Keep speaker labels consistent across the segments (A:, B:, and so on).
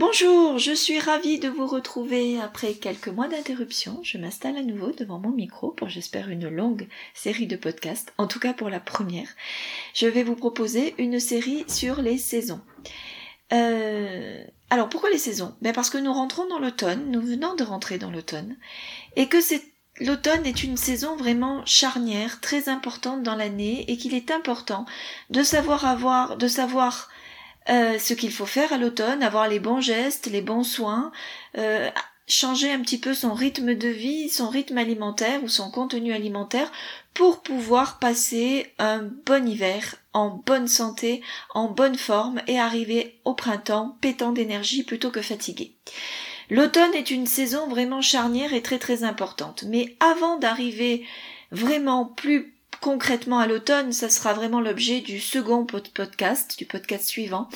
A: Bonjour, je suis ravie de vous retrouver après quelques mois d'interruption. Je m'installe à nouveau devant mon micro pour j'espère une longue série de podcasts, en tout cas pour la première. Je vais vous proposer une série sur les saisons. Euh, alors pourquoi les saisons? Ben Parce que nous rentrons dans l'automne, nous venons de rentrer dans l'automne, et que c'est L'automne est une saison vraiment charnière, très importante dans l'année, et qu'il est important de savoir avoir, de savoir euh, ce qu'il faut faire à l'automne, avoir les bons gestes, les bons soins, euh, changer un petit peu son rythme de vie, son rythme alimentaire ou son contenu alimentaire pour pouvoir passer un bon hiver en bonne santé, en bonne forme et arriver au printemps pétant d'énergie plutôt que fatigué. L'automne est une saison vraiment charnière et très très importante. Mais avant d'arriver vraiment plus concrètement à l'automne, ça sera vraiment l'objet du second podcast, du podcast suivant.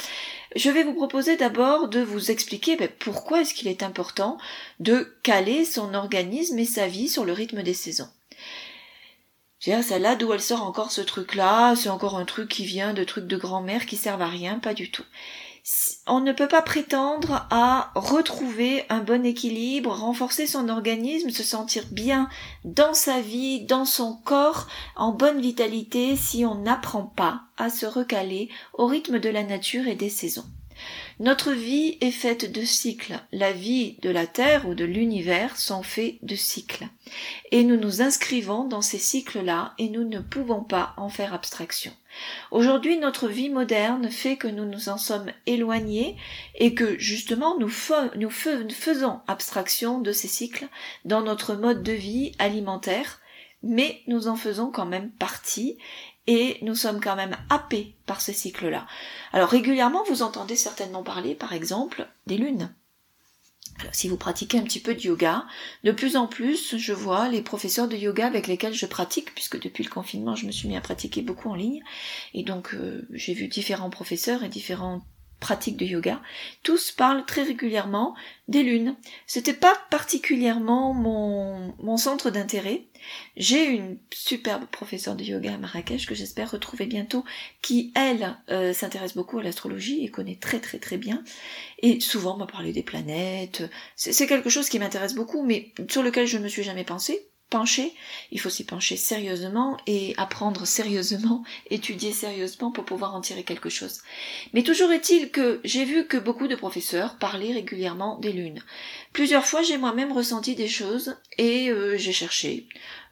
A: Je vais vous proposer d'abord de vous expliquer ben, pourquoi est-ce qu'il est important de caler son organisme et sa vie sur le rythme des saisons. Celle-là, d'où elle sort encore ce truc-là, c'est encore un truc qui vient de trucs de grand-mère qui servent à rien, pas du tout on ne peut pas prétendre à retrouver un bon équilibre, renforcer son organisme, se sentir bien dans sa vie, dans son corps, en bonne vitalité si on n'apprend pas à se recaler au rythme de la nature et des saisons. Notre vie est faite de cycles. La vie de la Terre ou de l'univers sont faits de cycles. Et nous nous inscrivons dans ces cycles-là et nous ne pouvons pas en faire abstraction. Aujourd'hui, notre vie moderne fait que nous nous en sommes éloignés et que justement nous, nous faisons abstraction de ces cycles dans notre mode de vie alimentaire, mais nous en faisons quand même partie et nous sommes quand même happés par ce cycle-là. Alors régulièrement, vous entendez certainement parler, par exemple, des lunes. Alors, si vous pratiquez un petit peu de yoga, de plus en plus, je vois les professeurs de yoga avec lesquels je pratique, puisque depuis le confinement, je me suis mis à pratiquer beaucoup en ligne, et donc euh, j'ai vu différents professeurs et différents pratique de yoga, tous parlent très régulièrement des lunes. C'était pas particulièrement mon, mon centre d'intérêt. J'ai une superbe professeure de yoga à Marrakech que j'espère retrouver bientôt, qui elle euh, s'intéresse beaucoup à l'astrologie et connaît très très très bien. Et souvent m'a parlé des planètes. C'est quelque chose qui m'intéresse beaucoup, mais sur lequel je ne me suis jamais pensé il faut s'y pencher sérieusement et apprendre sérieusement, étudier sérieusement pour pouvoir en tirer quelque chose. Mais toujours est-il que j'ai vu que beaucoup de professeurs parlaient régulièrement des lunes. Plusieurs fois j'ai moi-même ressenti des choses et euh, j'ai cherché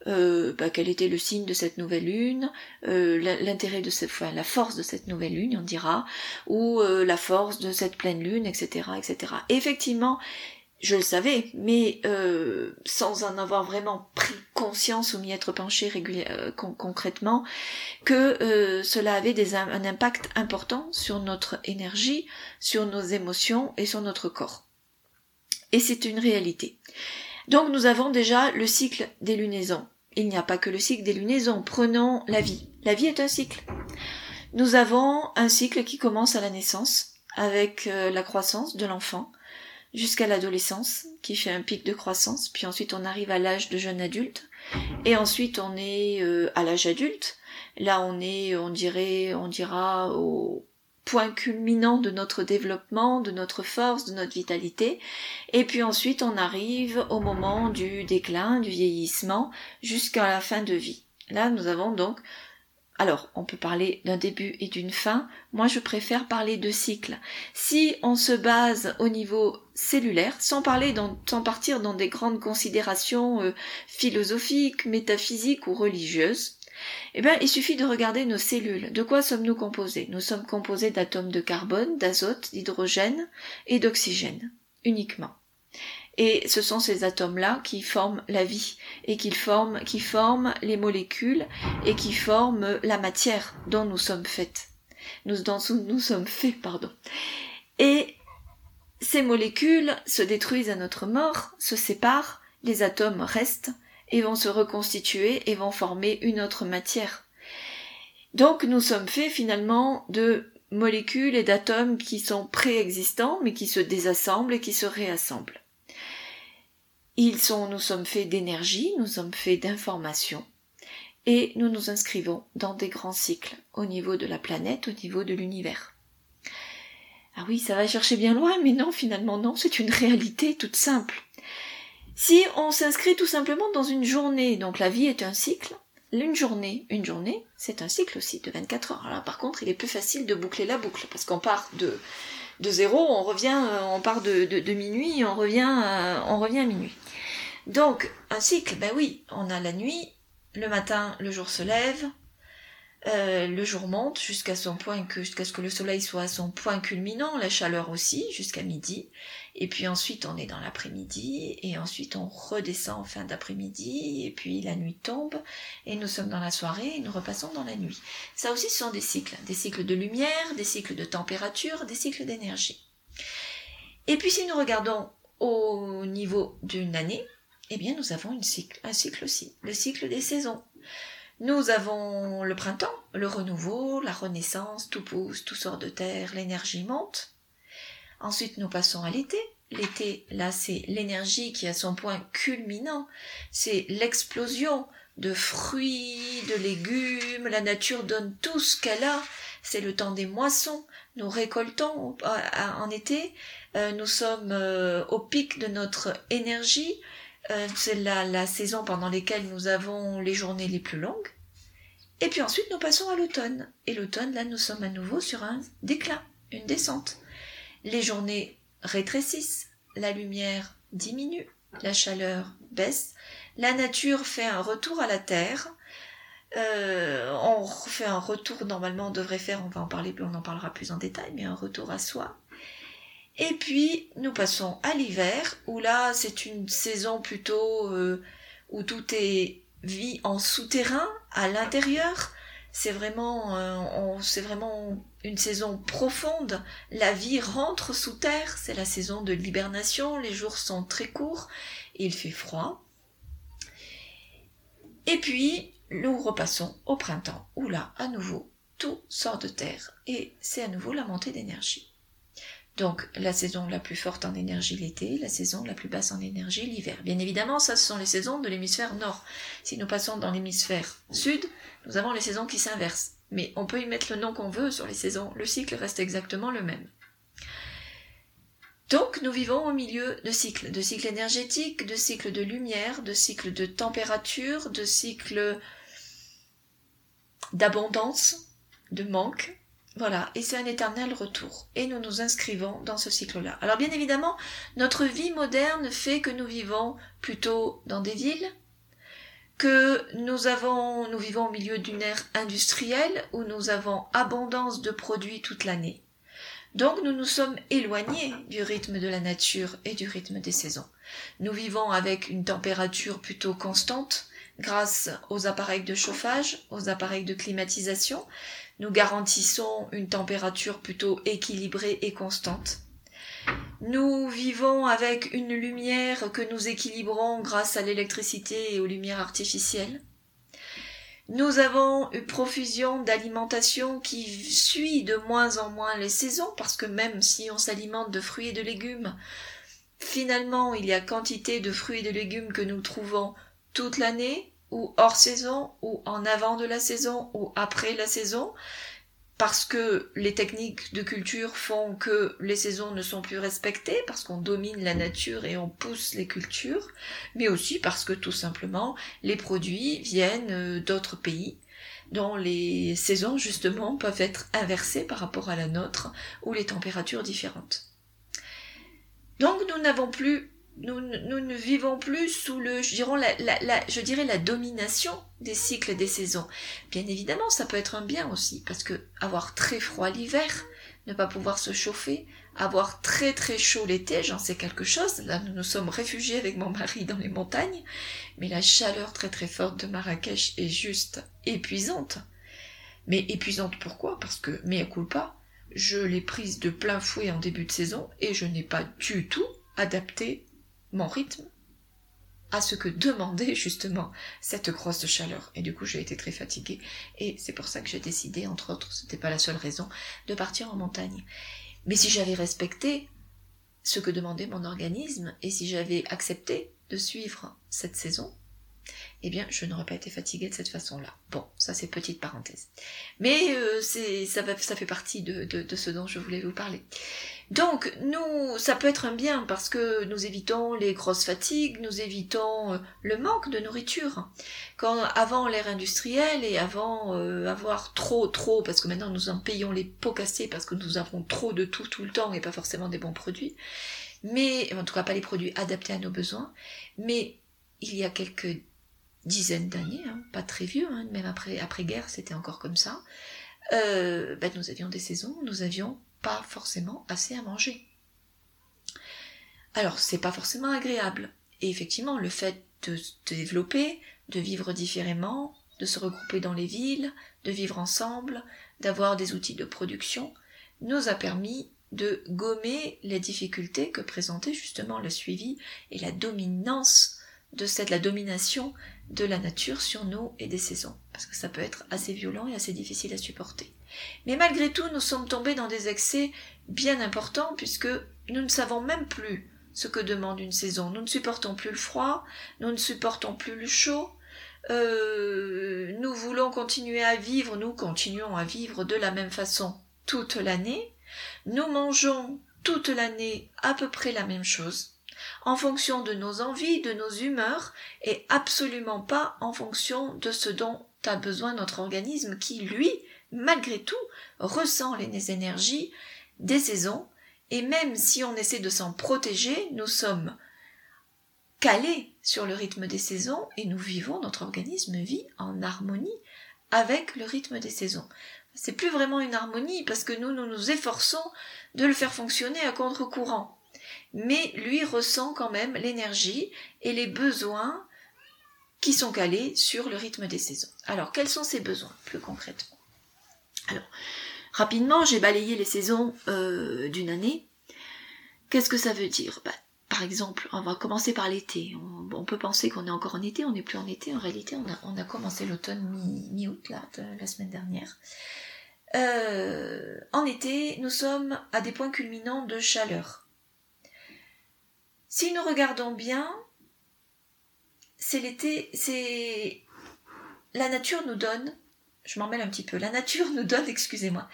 A: euh, bah, quel était le signe de cette nouvelle lune, euh, l'intérêt de cette, enfin, la force de cette nouvelle lune, on dira, ou la force de cette pleine lune, etc., etc. effectivement, je le savais, mais euh, sans en avoir vraiment pris conscience ou m'y être penché euh, concrètement, que euh, cela avait des, un impact important sur notre énergie, sur nos émotions et sur notre corps. Et c'est une réalité. Donc nous avons déjà le cycle des lunaisons. Il n'y a pas que le cycle des lunaisons. Prenons la vie. La vie est un cycle. Nous avons un cycle qui commence à la naissance, avec la croissance de l'enfant, jusqu'à l'adolescence, qui fait un pic de croissance, puis ensuite on arrive à l'âge de jeune adulte, et ensuite on est euh, à l'âge adulte. Là on est, on dirait, on dira au point culminant de notre développement, de notre force, de notre vitalité, et puis ensuite on arrive au moment du déclin, du vieillissement, jusqu'à la fin de vie. Là nous avons donc alors, on peut parler d'un début et d'une fin. Moi, je préfère parler de cycle. Si on se base au niveau cellulaire, sans parler, sans partir dans des grandes considérations euh, philosophiques, métaphysiques ou religieuses, eh bien, il suffit de regarder nos cellules. De quoi sommes-nous composés? Nous sommes composés d'atomes de carbone, d'azote, d'hydrogène et d'oxygène, uniquement. Et ce sont ces atomes-là qui forment la vie et qui forment, qui forment les molécules et qui forment la matière dont nous sommes faites. Nous, dont nous sommes faits, pardon. Et ces molécules se détruisent à notre mort, se séparent, les atomes restent et vont se reconstituer et vont former une autre matière. Donc nous sommes faits finalement de molécules et d'atomes qui sont préexistants mais qui se désassemblent et qui se réassemblent. Ils sont, nous sommes faits d'énergie, nous sommes faits d'information, et nous nous inscrivons dans des grands cycles au niveau de la planète, au niveau de l'univers. Ah oui, ça va chercher bien loin, mais non, finalement non, c'est une réalité toute simple. Si on s'inscrit tout simplement dans une journée, donc la vie est un cycle, une journée, une journée, c'est un cycle aussi de 24 heures. Alors par contre, il est plus facile de boucler la boucle, parce qu'on part de, de zéro, on revient, euh, on part de, de, minuit, on revient, euh, on revient à minuit. Donc, un cycle, ben oui, on a la nuit, le matin, le jour se lève, euh, le jour monte jusqu'à son point que jusqu'à ce que le soleil soit à son point culminant, la chaleur aussi jusqu'à midi, et puis ensuite on est dans l'après-midi et ensuite on redescend en fin d'après-midi et puis la nuit tombe et nous sommes dans la soirée et nous repassons dans la nuit. Ça aussi ce sont des cycles, des cycles de lumière, des cycles de température, des cycles d'énergie. Et puis si nous regardons au niveau d'une année, eh bien nous avons un cycle aussi, le cycle des saisons. Nous avons le printemps, le renouveau, la renaissance, tout pousse, tout sort de terre, l'énergie monte. Ensuite, nous passons à l'été. L'été, là, c'est l'énergie qui a son point culminant. C'est l'explosion de fruits, de légumes. La nature donne tout ce qu'elle a. C'est le temps des moissons. Nous récoltons en été. Euh, nous sommes euh, au pic de notre énergie. Euh, c'est la, la saison pendant laquelle nous avons les journées les plus longues. Et puis ensuite, nous passons à l'automne. Et l'automne, là, nous sommes à nouveau sur un déclin, une descente. Les journées rétrécissent, la lumière diminue, la chaleur baisse, la nature fait un retour à la terre. Euh, on fait un retour, normalement, on devrait faire, on va en parler, on en parlera plus en détail, mais un retour à soi. Et puis, nous passons à l'hiver, où là, c'est une saison plutôt euh, où tout est vie en souterrain, à l'intérieur. C'est vraiment, euh, c'est vraiment une saison profonde. La vie rentre sous terre. C'est la saison de l'hibernation. Les jours sont très courts. il fait froid. Et puis, nous repassons au printemps, où là, à nouveau, tout sort de terre. Et c'est à nouveau la montée d'énergie. Donc la saison la plus forte en énergie l'été, la saison la plus basse en énergie l'hiver. Bien évidemment, ça ce sont les saisons de l'hémisphère nord. Si nous passons dans l'hémisphère sud, nous avons les saisons qui s'inversent. Mais on peut y mettre le nom qu'on veut sur les saisons, le cycle reste exactement le même. Donc nous vivons au milieu de cycles, de cycles énergétiques, de cycles de lumière, de cycles de température, de cycles d'abondance, de manque, voilà, et c'est un éternel retour. Et nous nous inscrivons dans ce cycle-là. Alors bien évidemment, notre vie moderne fait que nous vivons plutôt dans des villes, que nous avons, nous vivons au milieu d'une ère industrielle où nous avons abondance de produits toute l'année. Donc nous nous sommes éloignés du rythme de la nature et du rythme des saisons. Nous vivons avec une température plutôt constante grâce aux appareils de chauffage, aux appareils de climatisation, nous garantissons une température plutôt équilibrée et constante. Nous vivons avec une lumière que nous équilibrons grâce à l'électricité et aux lumières artificielles. Nous avons une profusion d'alimentation qui suit de moins en moins les saisons parce que même si on s'alimente de fruits et de légumes, finalement il y a quantité de fruits et de légumes que nous trouvons toute l'année ou hors saison, ou en avant de la saison, ou après la saison, parce que les techniques de culture font que les saisons ne sont plus respectées, parce qu'on domine la nature et on pousse les cultures, mais aussi parce que tout simplement les produits viennent euh, d'autres pays dont les saisons justement peuvent être inversées par rapport à la nôtre ou les températures différentes. Donc nous n'avons plus nous, ne vivons plus sous le, je dirais, la, je dirais la domination des cycles des saisons. Bien évidemment, ça peut être un bien aussi, parce que avoir très froid l'hiver, ne pas pouvoir se chauffer, avoir très très chaud l'été, j'en sais quelque chose. Là, nous nous sommes réfugiés avec mon mari dans les montagnes, mais la chaleur très très forte de Marrakech est juste épuisante. Mais épuisante pourquoi? Parce que, mais pas, je l'ai prise de plein fouet en début de saison et je n'ai pas du tout adapté mon rythme à ce que demandait justement cette grosse chaleur. Et du coup, j'ai été très fatiguée. Et c'est pour ça que j'ai décidé, entre autres, c'était pas la seule raison, de partir en montagne. Mais si j'avais respecté ce que demandait mon organisme, et si j'avais accepté de suivre cette saison, eh bien, je n'aurais pas été fatiguée de cette façon-là. Bon, ça c'est petite parenthèse. Mais euh, ça, fait partie de, ce dont je voulais vous parler. Donc, nous, ça peut être un bien parce que nous évitons les grosses fatigues, nous évitons euh, le manque de nourriture. Avant l'ère industrielle et avant euh, avoir trop, trop, parce que maintenant nous en payons les pots cassés parce que nous avons trop de tout tout le temps et pas forcément des bons produits, mais en tout cas pas les produits adaptés à nos besoins. Mais il y a quelques dizaines d'années, hein, pas très vieux, hein, même après, après guerre c'était encore comme ça, ben, nous avions des saisons, nous avions pas forcément assez à manger. Alors c'est pas forcément agréable. Et effectivement, le fait de se développer, de vivre différemment, de se regrouper dans les villes, de vivre ensemble, d'avoir des outils de production, nous a permis de gommer les difficultés que présentait justement le suivi et la dominance de cette la domination de la nature sur nous et des saisons, parce que ça peut être assez violent et assez difficile à supporter. Mais malgré tout, nous sommes tombés dans des excès bien importants, puisque nous ne savons même plus ce que demande une saison. Nous ne supportons plus le froid, nous ne supportons plus le chaud, euh, nous voulons continuer à vivre, nous continuons à vivre de la même façon toute l'année, nous mangeons toute l'année à peu près la même chose, en fonction de nos envies, de nos humeurs, et absolument pas en fonction de ce dont a besoin notre organisme qui, lui, malgré tout, ressent les énergies des saisons, et même si on essaie de s'en protéger, nous sommes calés sur le rythme des saisons et nous vivons, notre organisme vit en harmonie avec le rythme des saisons. C'est plus vraiment une harmonie parce que nous, nous nous efforçons de le faire fonctionner à contre-courant mais lui ressent quand même l'énergie et les besoins qui sont calés sur le rythme des saisons. Alors, quels sont ces besoins plus concrètement? Alors, rapidement, j'ai balayé les saisons euh, d'une année. Qu'est-ce que ça veut dire? Bah, Par exemple, on va commencer par l'été. On, peut penser qu'on est encore en été, on n'est plus en été. En réalité, on a, commencé l'automne mi-août, la semaine dernière. Euh, en été, nous sommes à des points culminants de chaleur. Si nous regardons bien, c'est l'été, c'est la nature nous donne, je m'en mêle un petit peu, la nature nous donne, excusez-moi,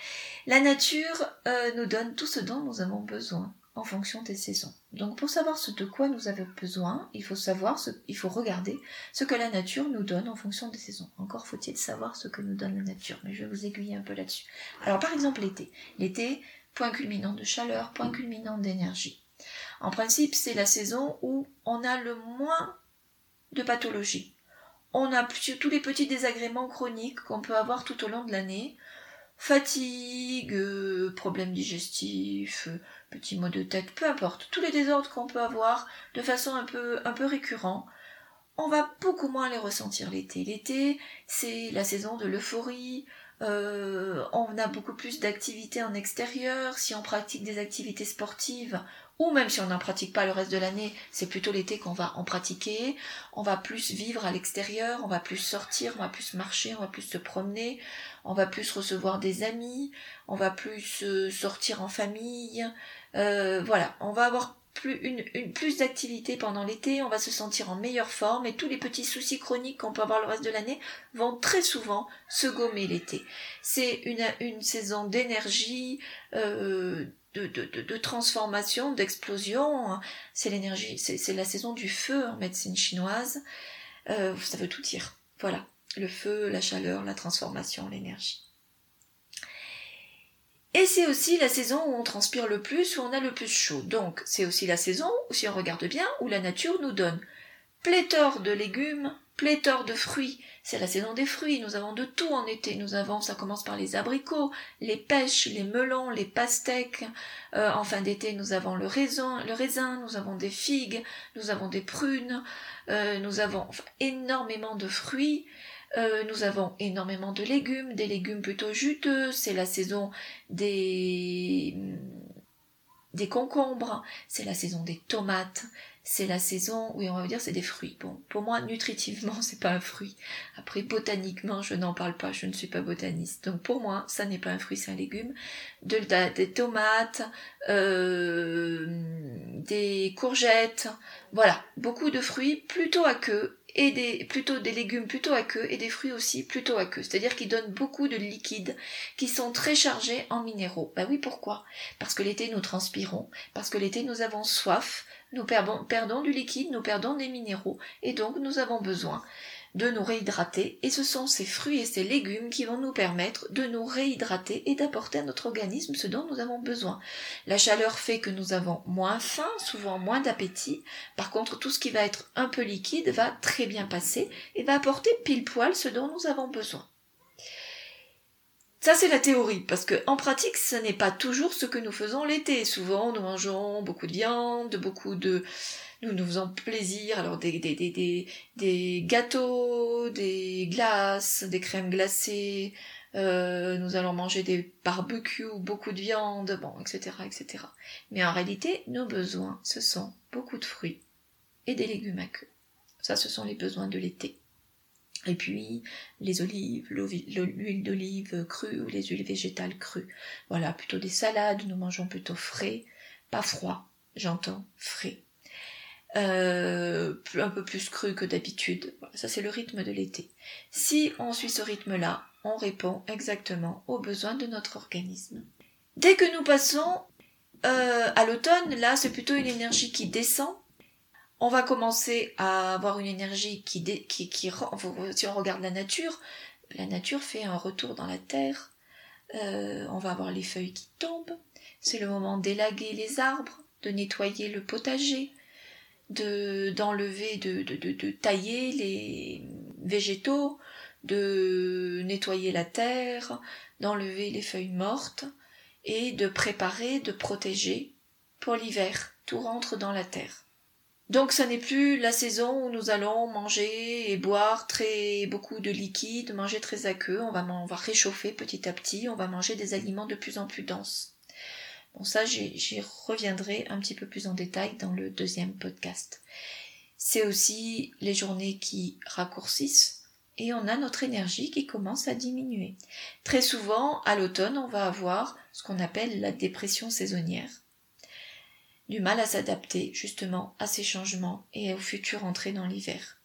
A: la nature euh, nous donne tout ce dont nous avons besoin en fonction des saisons. Donc pour savoir ce de quoi nous avons besoin, il faut savoir, il faut regarder ce que la nature nous donne en fonction des saisons. Encore faut-il savoir ce que nous donne la nature, mais je vais vous aiguiller un peu là-dessus. Alors par exemple l'été. L'été, point culminant de chaleur, point culminant d'énergie. En principe, c'est la saison où on a le moins de pathologies. On a tous les petits désagréments chroniques qu'on peut avoir tout au long de l'année. Fatigue, euh, problèmes digestifs, euh, petits maux de tête, peu importe. Tous les désordres qu'on peut avoir de façon un peu, un peu récurrent. On va beaucoup moins les ressentir l'été. L'été, c'est la saison de l'euphorie, euh, on a beaucoup plus d'activités en extérieur. Si on pratique des activités sportives, ou même si on n'en pratique pas le reste de l'année, c'est plutôt l'été qu'on va en pratiquer. On va plus vivre à l'extérieur, on va plus sortir, on va plus marcher, on va plus se promener, on va plus recevoir des amis, on va plus euh, sortir en famille. Euh, voilà, on va avoir plus, une, une plus d'activité pendant l'été, on va se sentir en meilleure forme et tous les petits soucis chroniques qu'on peut avoir le reste de l'année vont très souvent se gommer l'été. C'est une, une saison d'énergie, euh, de, de, de, transformation, d'explosion. C'est l'énergie, c'est la saison du feu en médecine chinoise. Euh, ça veut tout dire. Voilà. Le feu, la chaleur, la transformation, l'énergie. Et c'est aussi la saison où on transpire le plus, où on a le plus chaud. Donc c'est aussi la saison, si on regarde bien, où la nature nous donne pléthore de légumes, pléthore de fruits. C'est la saison des fruits, nous avons de tout en été. Nous avons, ça commence par les abricots, les pêches, les melons, les pastèques. Euh, en fin d'été, nous avons le raisin, le raisin, nous avons des figues, nous avons des prunes, euh, nous avons énormément de fruits. Euh, nous avons énormément de légumes, des légumes plutôt juteux, c'est la saison des des concombres, c'est la saison des tomates, c'est la saison, oui, on va dire c'est des fruits. Bon, pour moi, nutritivement, c'est pas un fruit. Après, botaniquement, je n'en parle pas, je ne suis pas botaniste. Donc pour moi, ça n'est pas un fruit, c'est un légume. De, des tomates, euh, des courgettes, voilà, beaucoup de fruits, plutôt à queue et des, plutôt des légumes plutôt aqueux et des fruits aussi plutôt aqueux. C'est-à-dire qu'ils donnent beaucoup de liquides qui sont très chargés en minéraux. Bah oui, pourquoi? Parce que l'été nous transpirons, parce que l'été nous avons soif, nous perdons du liquide, nous perdons des minéraux et donc nous avons besoin de nous réhydrater et ce sont ces fruits et ces légumes qui vont nous permettre de nous réhydrater et d'apporter à notre organisme ce dont nous avons besoin. La chaleur fait que nous avons moins faim, souvent moins d'appétit. Par contre, tout ce qui va être un peu liquide va très bien passer et va apporter pile poil ce dont nous avons besoin. Ça, c'est la théorie, parce que en pratique, ce n'est pas toujours ce que nous faisons l'été. Souvent, nous mangeons beaucoup de viande, beaucoup de, nous nous faisons plaisir, alors des, des, des, des, gâteaux, des glaces, des crèmes glacées, euh, nous allons manger des barbecues, beaucoup de viande, bon, etc., etc. Mais en réalité, nos besoins, ce sont beaucoup de fruits et des légumes à queue. Ça, ce sont les besoins de l'été. Et puis, les olives, l'huile d'olive crue ou les huiles végétales crues. Voilà, plutôt des salades, nous mangeons plutôt frais, pas froid, j'entends, frais. Euh, un peu plus cru que d'habitude. ça c'est le rythme de l'été. Si on suit ce rythme-là, on répond exactement aux besoins de notre organisme. Dès que nous passons euh, à l'automne, là c'est plutôt une énergie qui descend. On va commencer à avoir une énergie qui, qui, qui, si on regarde la nature, la nature fait un retour dans la terre. Euh, on va avoir les feuilles qui tombent. C'est le moment d'élaguer les arbres, de nettoyer le potager, de d'enlever, de, de, de, de, tailler les végétaux, de nettoyer la terre, d'enlever les feuilles mortes et de préparer, de protéger pour l'hiver. Tout rentre dans la terre. Donc ce n'est plus la saison où nous allons manger et boire très beaucoup de liquide, manger très aqueux, on va, on va réchauffer petit à petit, on va manger des aliments de plus en plus denses. Bon, ça, j'y reviendrai un petit peu plus en détail dans le deuxième podcast. C'est aussi les journées qui raccourcissent et on a notre énergie qui commence à diminuer. Très souvent, à l'automne, on va avoir ce qu'on appelle la dépression saisonnière. Du mal à s'adapter justement à ces changements et aux futures entrées dans l'hiver.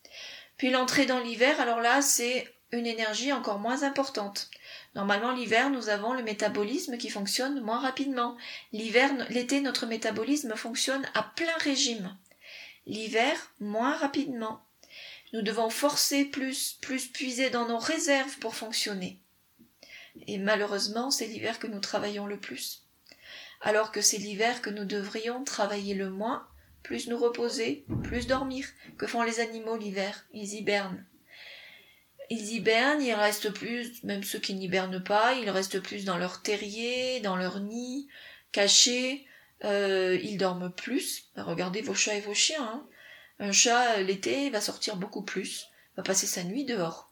A: Puis l'entrée dans l'hiver, alors là, c'est une énergie encore moins importante. Normalement, l'hiver, nous avons le métabolisme qui fonctionne moins rapidement. L'hiver, l'été, notre métabolisme fonctionne à plein régime. L'hiver, moins rapidement. Nous devons forcer plus, plus puiser dans nos réserves pour fonctionner. Et malheureusement, c'est l'hiver que nous travaillons le plus. Alors que c'est l'hiver que nous devrions travailler le moins, plus nous reposer, plus dormir. Que font les animaux l'hiver? Ils hibernent. Ils hibernent, ils restent plus, même ceux qui n'hibernent pas, ils restent plus dans leur terrier, dans leur nid, cachés, euh, ils dorment plus. Bah, regardez vos chats et vos chiens. Hein. Un chat, l'été, va sortir beaucoup plus, va passer sa nuit dehors.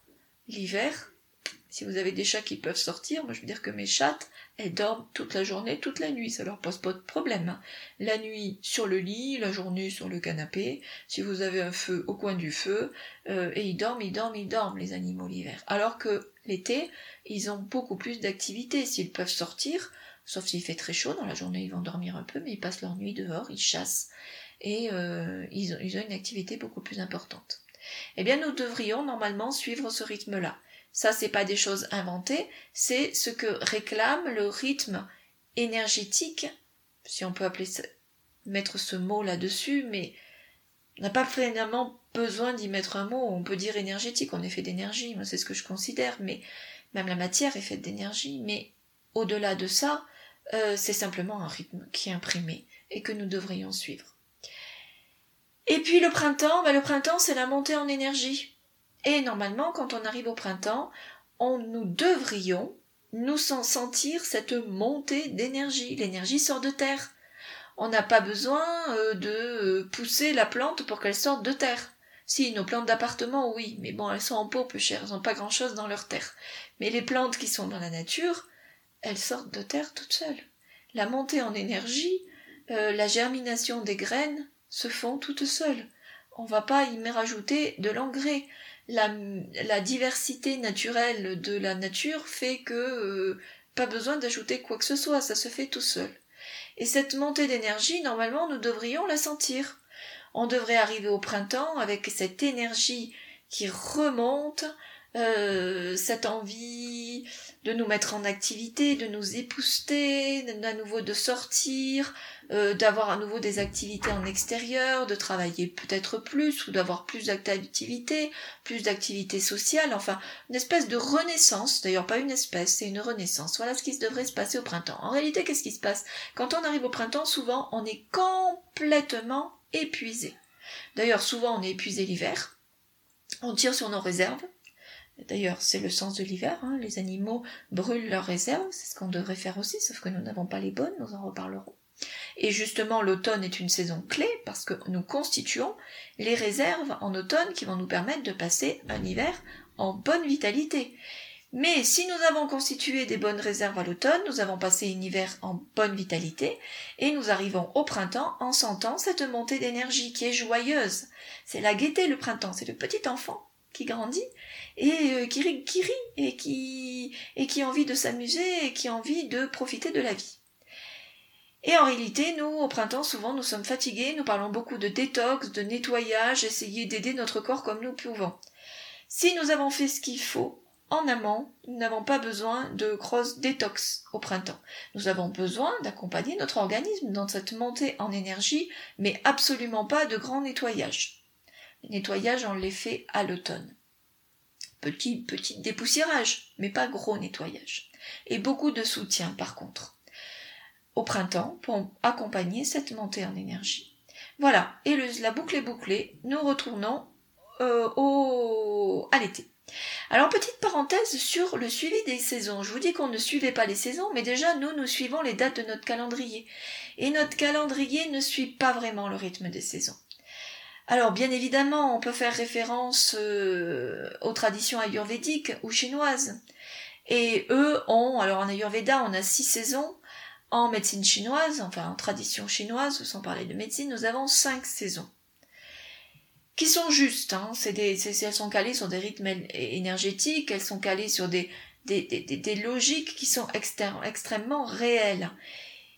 A: L'hiver, si vous avez des chats qui peuvent sortir, moi je veux dire que mes chattes, elles dorment toute la journée, toute la nuit, ça leur pose pas de problème. Hein. La nuit sur le lit, la journée sur le canapé, si vous avez un feu au coin du feu, euh, et ils dorment, ils dorment, ils dorment, les animaux l'hiver. Alors que l'été, ils ont beaucoup plus d'activité, s'ils peuvent sortir, sauf s'il fait très chaud, dans la journée ils vont dormir un peu, mais ils passent leur nuit dehors, ils chassent, et euh, ils, ont, ils ont une activité beaucoup plus importante. Eh bien, nous devrions normalement suivre ce rythme-là. Ça, c'est pas des choses inventées, c'est ce que réclame le rythme énergétique, si on peut appeler ça, mettre ce mot là-dessus, mais on n'a pas finalement besoin d'y mettre un mot. On peut dire énergétique, on est fait d'énergie, moi c'est ce que je considère, mais même la matière est faite d'énergie, mais au-delà de ça, euh, c'est simplement un rythme qui est imprimé et que nous devrions suivre. Et puis le printemps, bah, le printemps c'est la montée en énergie. Et normalement, quand on arrive au printemps, on, nous devrions nous sentir cette montée d'énergie. L'énergie sort de terre. On n'a pas besoin euh, de euh, pousser la plante pour qu'elle sorte de terre. Si, nos plantes d'appartement, oui, mais bon, elles sont en pot peu chères, elles n'ont pas grand-chose dans leur terre. Mais les plantes qui sont dans la nature, elles sortent de terre toutes seules. La montée en énergie, euh, la germination des graines se font toutes seules. On va pas y rajouter de l'engrais la, diversité naturelle de la nature fait que euh, pas besoin d'ajouter quoi que ce soit, ça se fait tout seul. Et cette montée d'énergie, normalement, nous devrions la sentir. On devrait arriver au printemps avec cette énergie qui remonte euh, cette envie de nous mettre en activité, de nous épouster, à nouveau de sortir, euh, d'avoir à nouveau des activités en extérieur, de travailler peut-être plus ou d'avoir plus d'activités, plus d'activités sociales, enfin une espèce de renaissance, d'ailleurs pas une espèce, c'est une renaissance. Voilà ce qui devrait se passer au printemps. En réalité, qu'est-ce qui se passe? Quand on arrive au printemps, souvent on est complètement épuisé. D'ailleurs, souvent on est épuisé l'hiver, on tire sur nos réserves, D'ailleurs, c'est le sens de l'hiver. Hein. Les animaux brûlent leurs réserves, c'est ce qu'on devrait faire aussi, sauf que nous n'avons pas les bonnes, nous en reparlerons. Et justement, l'automne est une saison clé parce que nous constituons les réserves en automne qui vont nous permettre de passer un hiver en bonne vitalité. Mais si nous avons constitué des bonnes réserves à l'automne, nous avons passé un hiver en bonne vitalité, et nous arrivons au printemps en sentant cette montée d'énergie qui est joyeuse. C'est la gaieté le printemps, c'est le petit enfant qui grandit et euh, qui, rit, et qui, et qui a envie de s'amuser et qui a envie de profiter de la vie. Et en réalité, nous, au printemps, souvent, nous sommes fatigués, nous parlons beaucoup de détox, de nettoyage, essayer d'aider notre corps comme nous pouvons. Si nous avons fait ce qu'il faut, en amont, nous n'avons pas besoin de grosses détox au printemps. Nous avons besoin d'accompagner notre organisme dans cette montée en énergie, mais absolument pas de grand nettoyage. Nettoyage, on les fait à l'automne. Petit, petit dépoussiérage, mais pas gros nettoyage. Et beaucoup de soutien, par contre. Au printemps, pour accompagner cette montée en énergie. Voilà. Et la boucle est bouclée. Nous retournons euh, au, à l'été. Alors, petite parenthèse sur le suivi des saisons. Je vous dis qu'on ne suivait pas les saisons, mais déjà, nous, nous suivons les dates de notre calendrier. Et notre calendrier ne suit pas vraiment le rythme des saisons. Alors bien évidemment, on peut faire référence euh, aux traditions ayurvédiques ou chinoises. Et eux ont, alors en Ayurveda, on a six saisons. En médecine chinoise, enfin en tradition chinoise, sans parler de médecine, nous avons cinq saisons. Qui sont justes, hein. elles sont calées sur des rythmes énergétiques, elles sont calées sur des, logiques qui sont extrêmement réelles.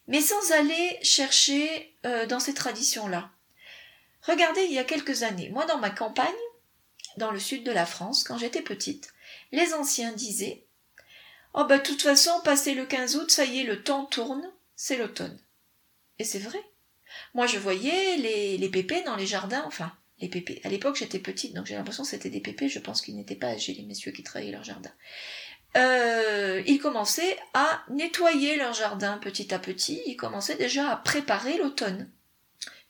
A: Mais sans aller chercher euh, dans ces traditions-là. Regardez, il y a quelques années, moi dans ma campagne, dans le sud de la France, quand j'étais petite, les anciens disaient Oh bah de toute façon, passé le 15 août, ça y est, le temps tourne, c'est l'automne. Et c'est vrai. Moi je voyais les, pépés dans les jardins, enfin, les pépés. À l'époque j'étais petite, donc j'ai l'impression que c'était des pépés, je pense qu'ils n'étaient pas âgés, les messieurs qui travaillaient leur jardin. Euh, ils commençaient à nettoyer leur jardin petit à petit, ils commençaient déjà à préparer l'automne.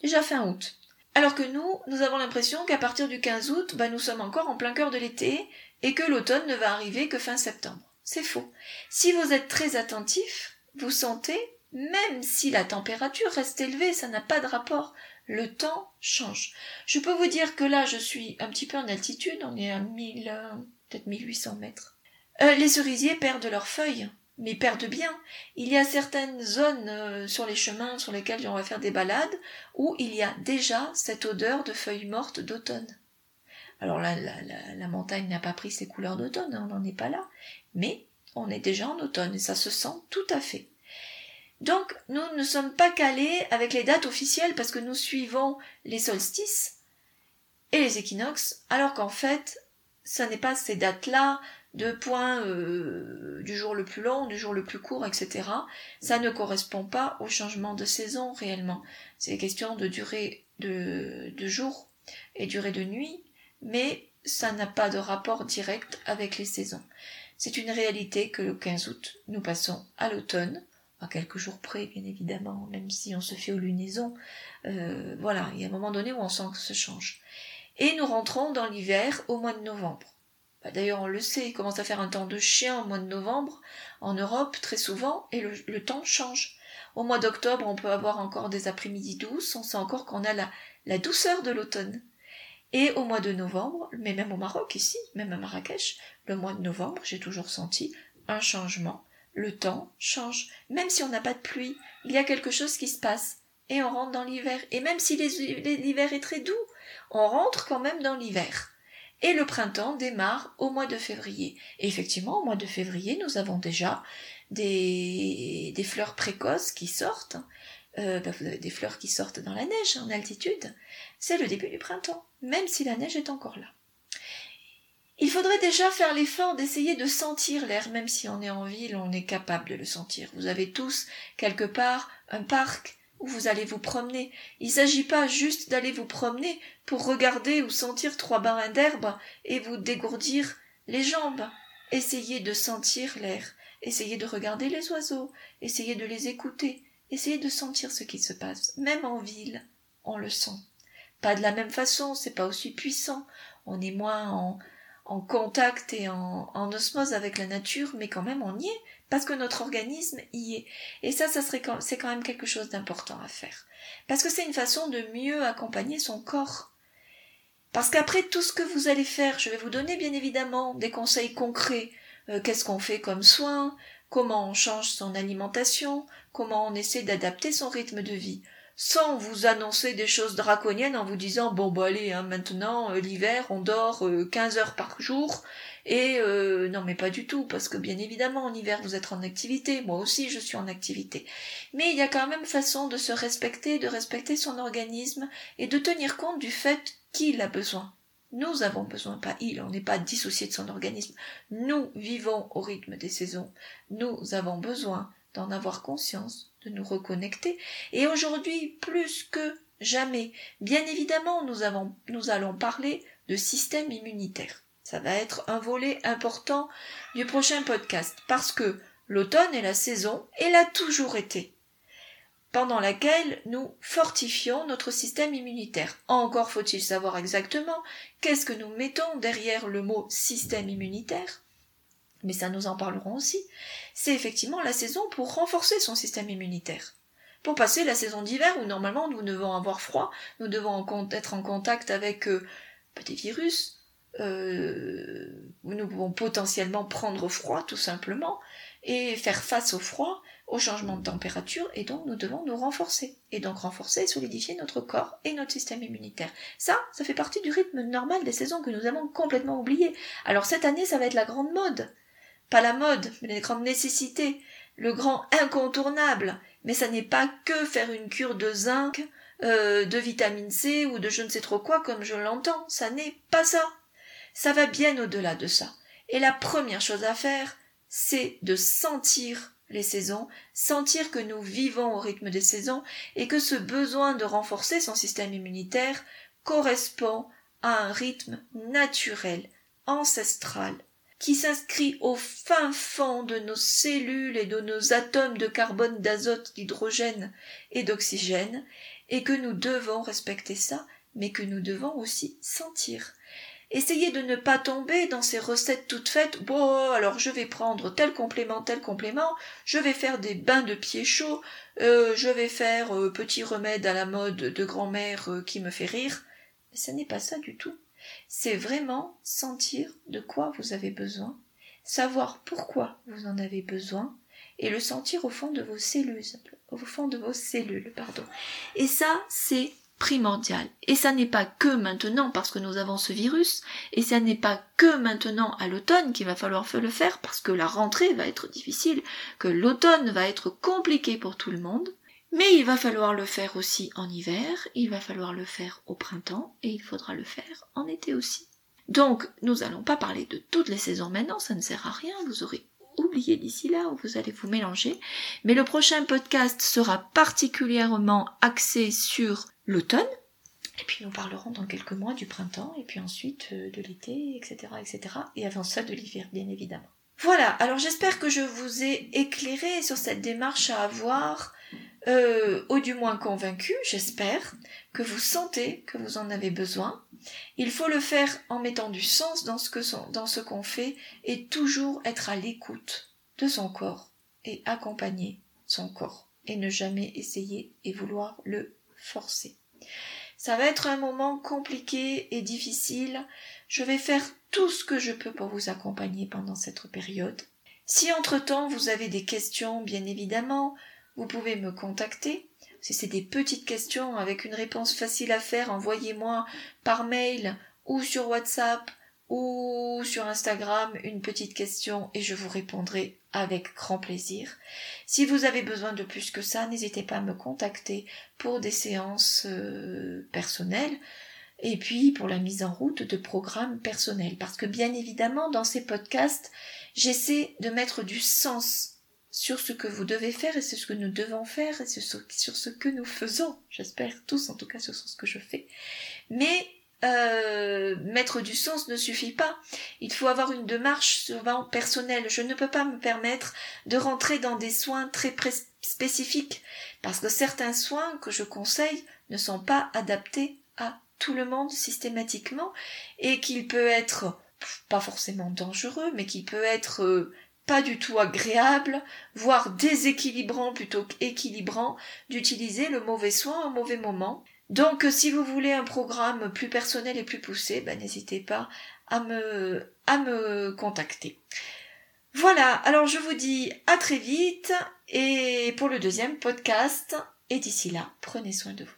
A: Déjà fin août. Alors que nous, nous avons l'impression qu'à partir du 15 août, bah, nous sommes encore en plein cœur de l'été et que l'automne ne va arriver que fin septembre. C'est faux. Si vous êtes très attentif, vous sentez, même si la température reste élevée, ça n'a pas de rapport. Le temps change. Je peux vous dire que là, je suis un petit peu en altitude, on est à 1000, euh, peut-être 1800 mètres. Euh, les cerisiers perdent leurs feuilles mais perdent bien. Il y a certaines zones euh, sur les chemins sur lesquels on va faire des balades où il y a déjà cette odeur de feuilles mortes d'automne. Alors là, la, montagne n'a pas pris ses couleurs d'automne, hein, on n'en est pas là, mais on est déjà en automne et ça se sent tout à fait. Donc nous ne sommes pas calés avec les dates officielles parce que nous suivons les solstices et les équinoxes, alors qu'en fait, ce n'est pas ces dates-là de points euh, du jour le plus long, du jour le plus court, etc. Ça ne correspond pas au changement de saison réellement. C'est question de durée de, de jour et durée de nuit, mais ça n'a pas de rapport direct avec les saisons. C'est une réalité que le 15 août, nous passons à l'automne, à quelques jours près, bien évidemment, même si on se fait aux lunaisons. Euh, voilà, il y a un moment donné où on sent que ça change. Et nous rentrons dans l'hiver au mois de novembre. Bah, d'ailleurs, on le sait, il commence à faire un temps de chien au mois de novembre, en Europe, très souvent, et le, temps change. Au mois d'octobre, on peut avoir encore des après-midi douces, on sent encore qu'on a la, la douceur de l'automne. Et au mois de novembre, mais même au Maroc ici, même à Marrakech, le mois de novembre, j'ai toujours senti un changement. Le temps change. Même si on n'a pas de pluie, il y a quelque chose qui se passe. Et on rentre dans l'hiver. Et même si l'hiver est très doux, on rentre quand même dans l'hiver. Et le printemps démarre au mois de février. Et effectivement, au mois de février, nous avons déjà des, fleurs précoces qui sortent. Euh, bah, des fleurs qui sortent dans la neige en altitude. C'est le début du printemps, même si la neige est encore là. il faudrait déjà faire l'effort d'essayer de sentir l'air, même si on est en ville, on est capable de le sentir. Vous avez tous, quelque part, un parc vous allez vous promener. Il ne s'agit pas juste d'aller vous promener pour regarder ou sentir trois barins d'herbe et vous dégourdir les jambes. Essayez de sentir l'air, essayez de regarder les oiseaux, essayez de les écouter, essayez de sentir ce qui se passe. Même en ville, on le sent. Pas de la même façon, c'est pas aussi puissant. On est moins en, en contact et en, osmose avec la nature, mais quand même on y est, parce que notre organisme y est. Et ça, ça serait c'est quand même quelque chose d'important à faire. Parce que c'est une façon de mieux accompagner son corps. Parce qu'après tout ce que vous allez faire, je vais vous donner bien évidemment des conseils concrets. Euh, qu'est-ce qu'on fait comme soins, comment on change son alimentation, comment on essaie d'adapter son rythme de vie? Sans vous annoncer des choses draconiennes en vous disant bon bah allez hein, maintenant euh, l'hiver on dort euh, 15 heures par jour et euh, non mais pas du tout parce que bien évidemment en hiver vous êtes en activité moi aussi je suis en activité mais il y a quand même façon de se respecter de respecter son organisme et de tenir compte du fait qu'il a besoin nous avons besoin, pas il, on n'est pas dissocié de son organisme. Nous vivons au rythme des saisons. Nous avons besoin d'en avoir conscience, de nous reconnecter. Et aujourd'hui, plus que jamais, bien évidemment, nous, allons parler de système immunitaire. Ça va être un volet important du prochain podcast parce que l'automne est la saison, et l'a toujours été, pendant laquelle nous fortifions notre système immunitaire. Encore faut-il savoir exactement qu'est-ce que nous mettons derrière le mot système immunitaire mais ça nous en parlerons aussi, c'est effectivement la saison pour renforcer son système immunitaire. Pour passer la saison d'hiver où normalement nous devons avoir froid, nous devons être en contact avec euh, des virus, euh, où nous pouvons potentiellement prendre froid tout simplement, et faire face au froid, au changement de température, et donc nous devons nous renforcer. Et donc renforcer et solidifier notre corps et notre système immunitaire. Ça, ça fait partie du rythme normal des saisons que nous avons complètement oublié. Alors cette année, ça va être la grande mode pas la mode, mais les grandes nécessités, le grand incontournable. Mais ça n'est pas que faire une cure de zinc, euh, de vitamine C ou de je ne sais trop quoi comme je l'entends. Ça n'est pas ça. Ça va bien au-delà de ça. Et la première chose à faire, c'est de sentir les saisons, sentir que nous vivons au rythme des saisons et que ce besoin de renforcer son système immunitaire correspond à un rythme naturel, ancestral, qui s'inscrit au fin fond de nos cellules et de nos atomes de carbone, d'azote, d'hydrogène et d'oxygène, et que nous devons respecter ça, mais que nous devons aussi sentir. Essayez de ne pas tomber dans ces recettes toutes faites. Bon, alors je vais prendre tel complément, tel complément, je vais faire des bains de pieds chauds, euh, je vais faire euh, petit remède à la mode de grand-mère euh, qui me fait rire. Mais ce n'est pas ça du tout c'est vraiment sentir de quoi vous avez besoin, savoir pourquoi vous en avez besoin, et le sentir au fond de vos cellules, au fond de vos cellules, pardon. Et ça, c'est primordial. Et ça n'est pas que maintenant parce que nous avons ce virus, et ça n'est pas que maintenant à l'automne qu'il va falloir le faire parce que la rentrée va être difficile, que l'automne va être compliqué pour tout le monde, mais il va falloir le faire aussi en hiver, il va falloir le faire au printemps et il faudra le faire en été aussi. Donc, nous n'allons pas parler de toutes les saisons maintenant, ça ne sert à rien, vous aurez oublié d'ici là où vous allez vous mélanger. Mais le prochain podcast sera particulièrement axé sur l'automne. Et puis nous parlerons dans quelques mois du printemps, et puis ensuite euh, de l'été, etc., etc. Et avant ça de l'hiver, bien évidemment. Voilà, alors j'espère que je vous ai éclairé sur cette démarche à avoir euh, ou du moins convaincu, j'espère, que vous sentez que vous en avez besoin. Il faut le faire en mettant du sens dans ce que dans ce qu'on fait et toujours être à l'écoute de son corps et accompagner son corps et ne jamais essayer et vouloir le forcer. Ça va être un moment compliqué et difficile. Je vais faire tout ce que je peux pour vous accompagner pendant cette période. Si entre-temps vous avez des questions, bien évidemment, vous pouvez me contacter. Si c'est des petites questions avec une réponse facile à faire, envoyez-moi par mail ou sur WhatsApp ou sur Instagram une petite question et je vous répondrai avec grand plaisir. Si vous avez besoin de plus que ça, n'hésitez pas à me contacter pour des séances euh, personnelles. et puis pour la mise en route de programmes personnels. Parce que bien évidemment, dans ces podcasts, j'essaie de mettre du sens sur ce que vous devez faire et sur ce que nous devons faire et sur ce que nous faisons. J'espère tous, en tout cas, sur ce que je fais. Mais euh, mettre du sens ne suffit pas. Il faut avoir une démarche souvent personnelle. Je ne peux pas me permettre de rentrer dans des soins très spécifiques parce que certains soins que je conseille ne sont pas adaptés à tout le monde systématiquement et qu'il peut être pas forcément dangereux mais qu'il peut être euh, pas du tout agréable, voire déséquilibrant plutôt qu'équilibrant, d'utiliser le mauvais soin au mauvais moment. Donc si vous voulez un programme plus personnel et plus poussé, ben, n'hésitez pas à me, à me contacter. Voilà, alors je vous dis à très vite et pour le deuxième podcast, et d'ici là, prenez soin de vous.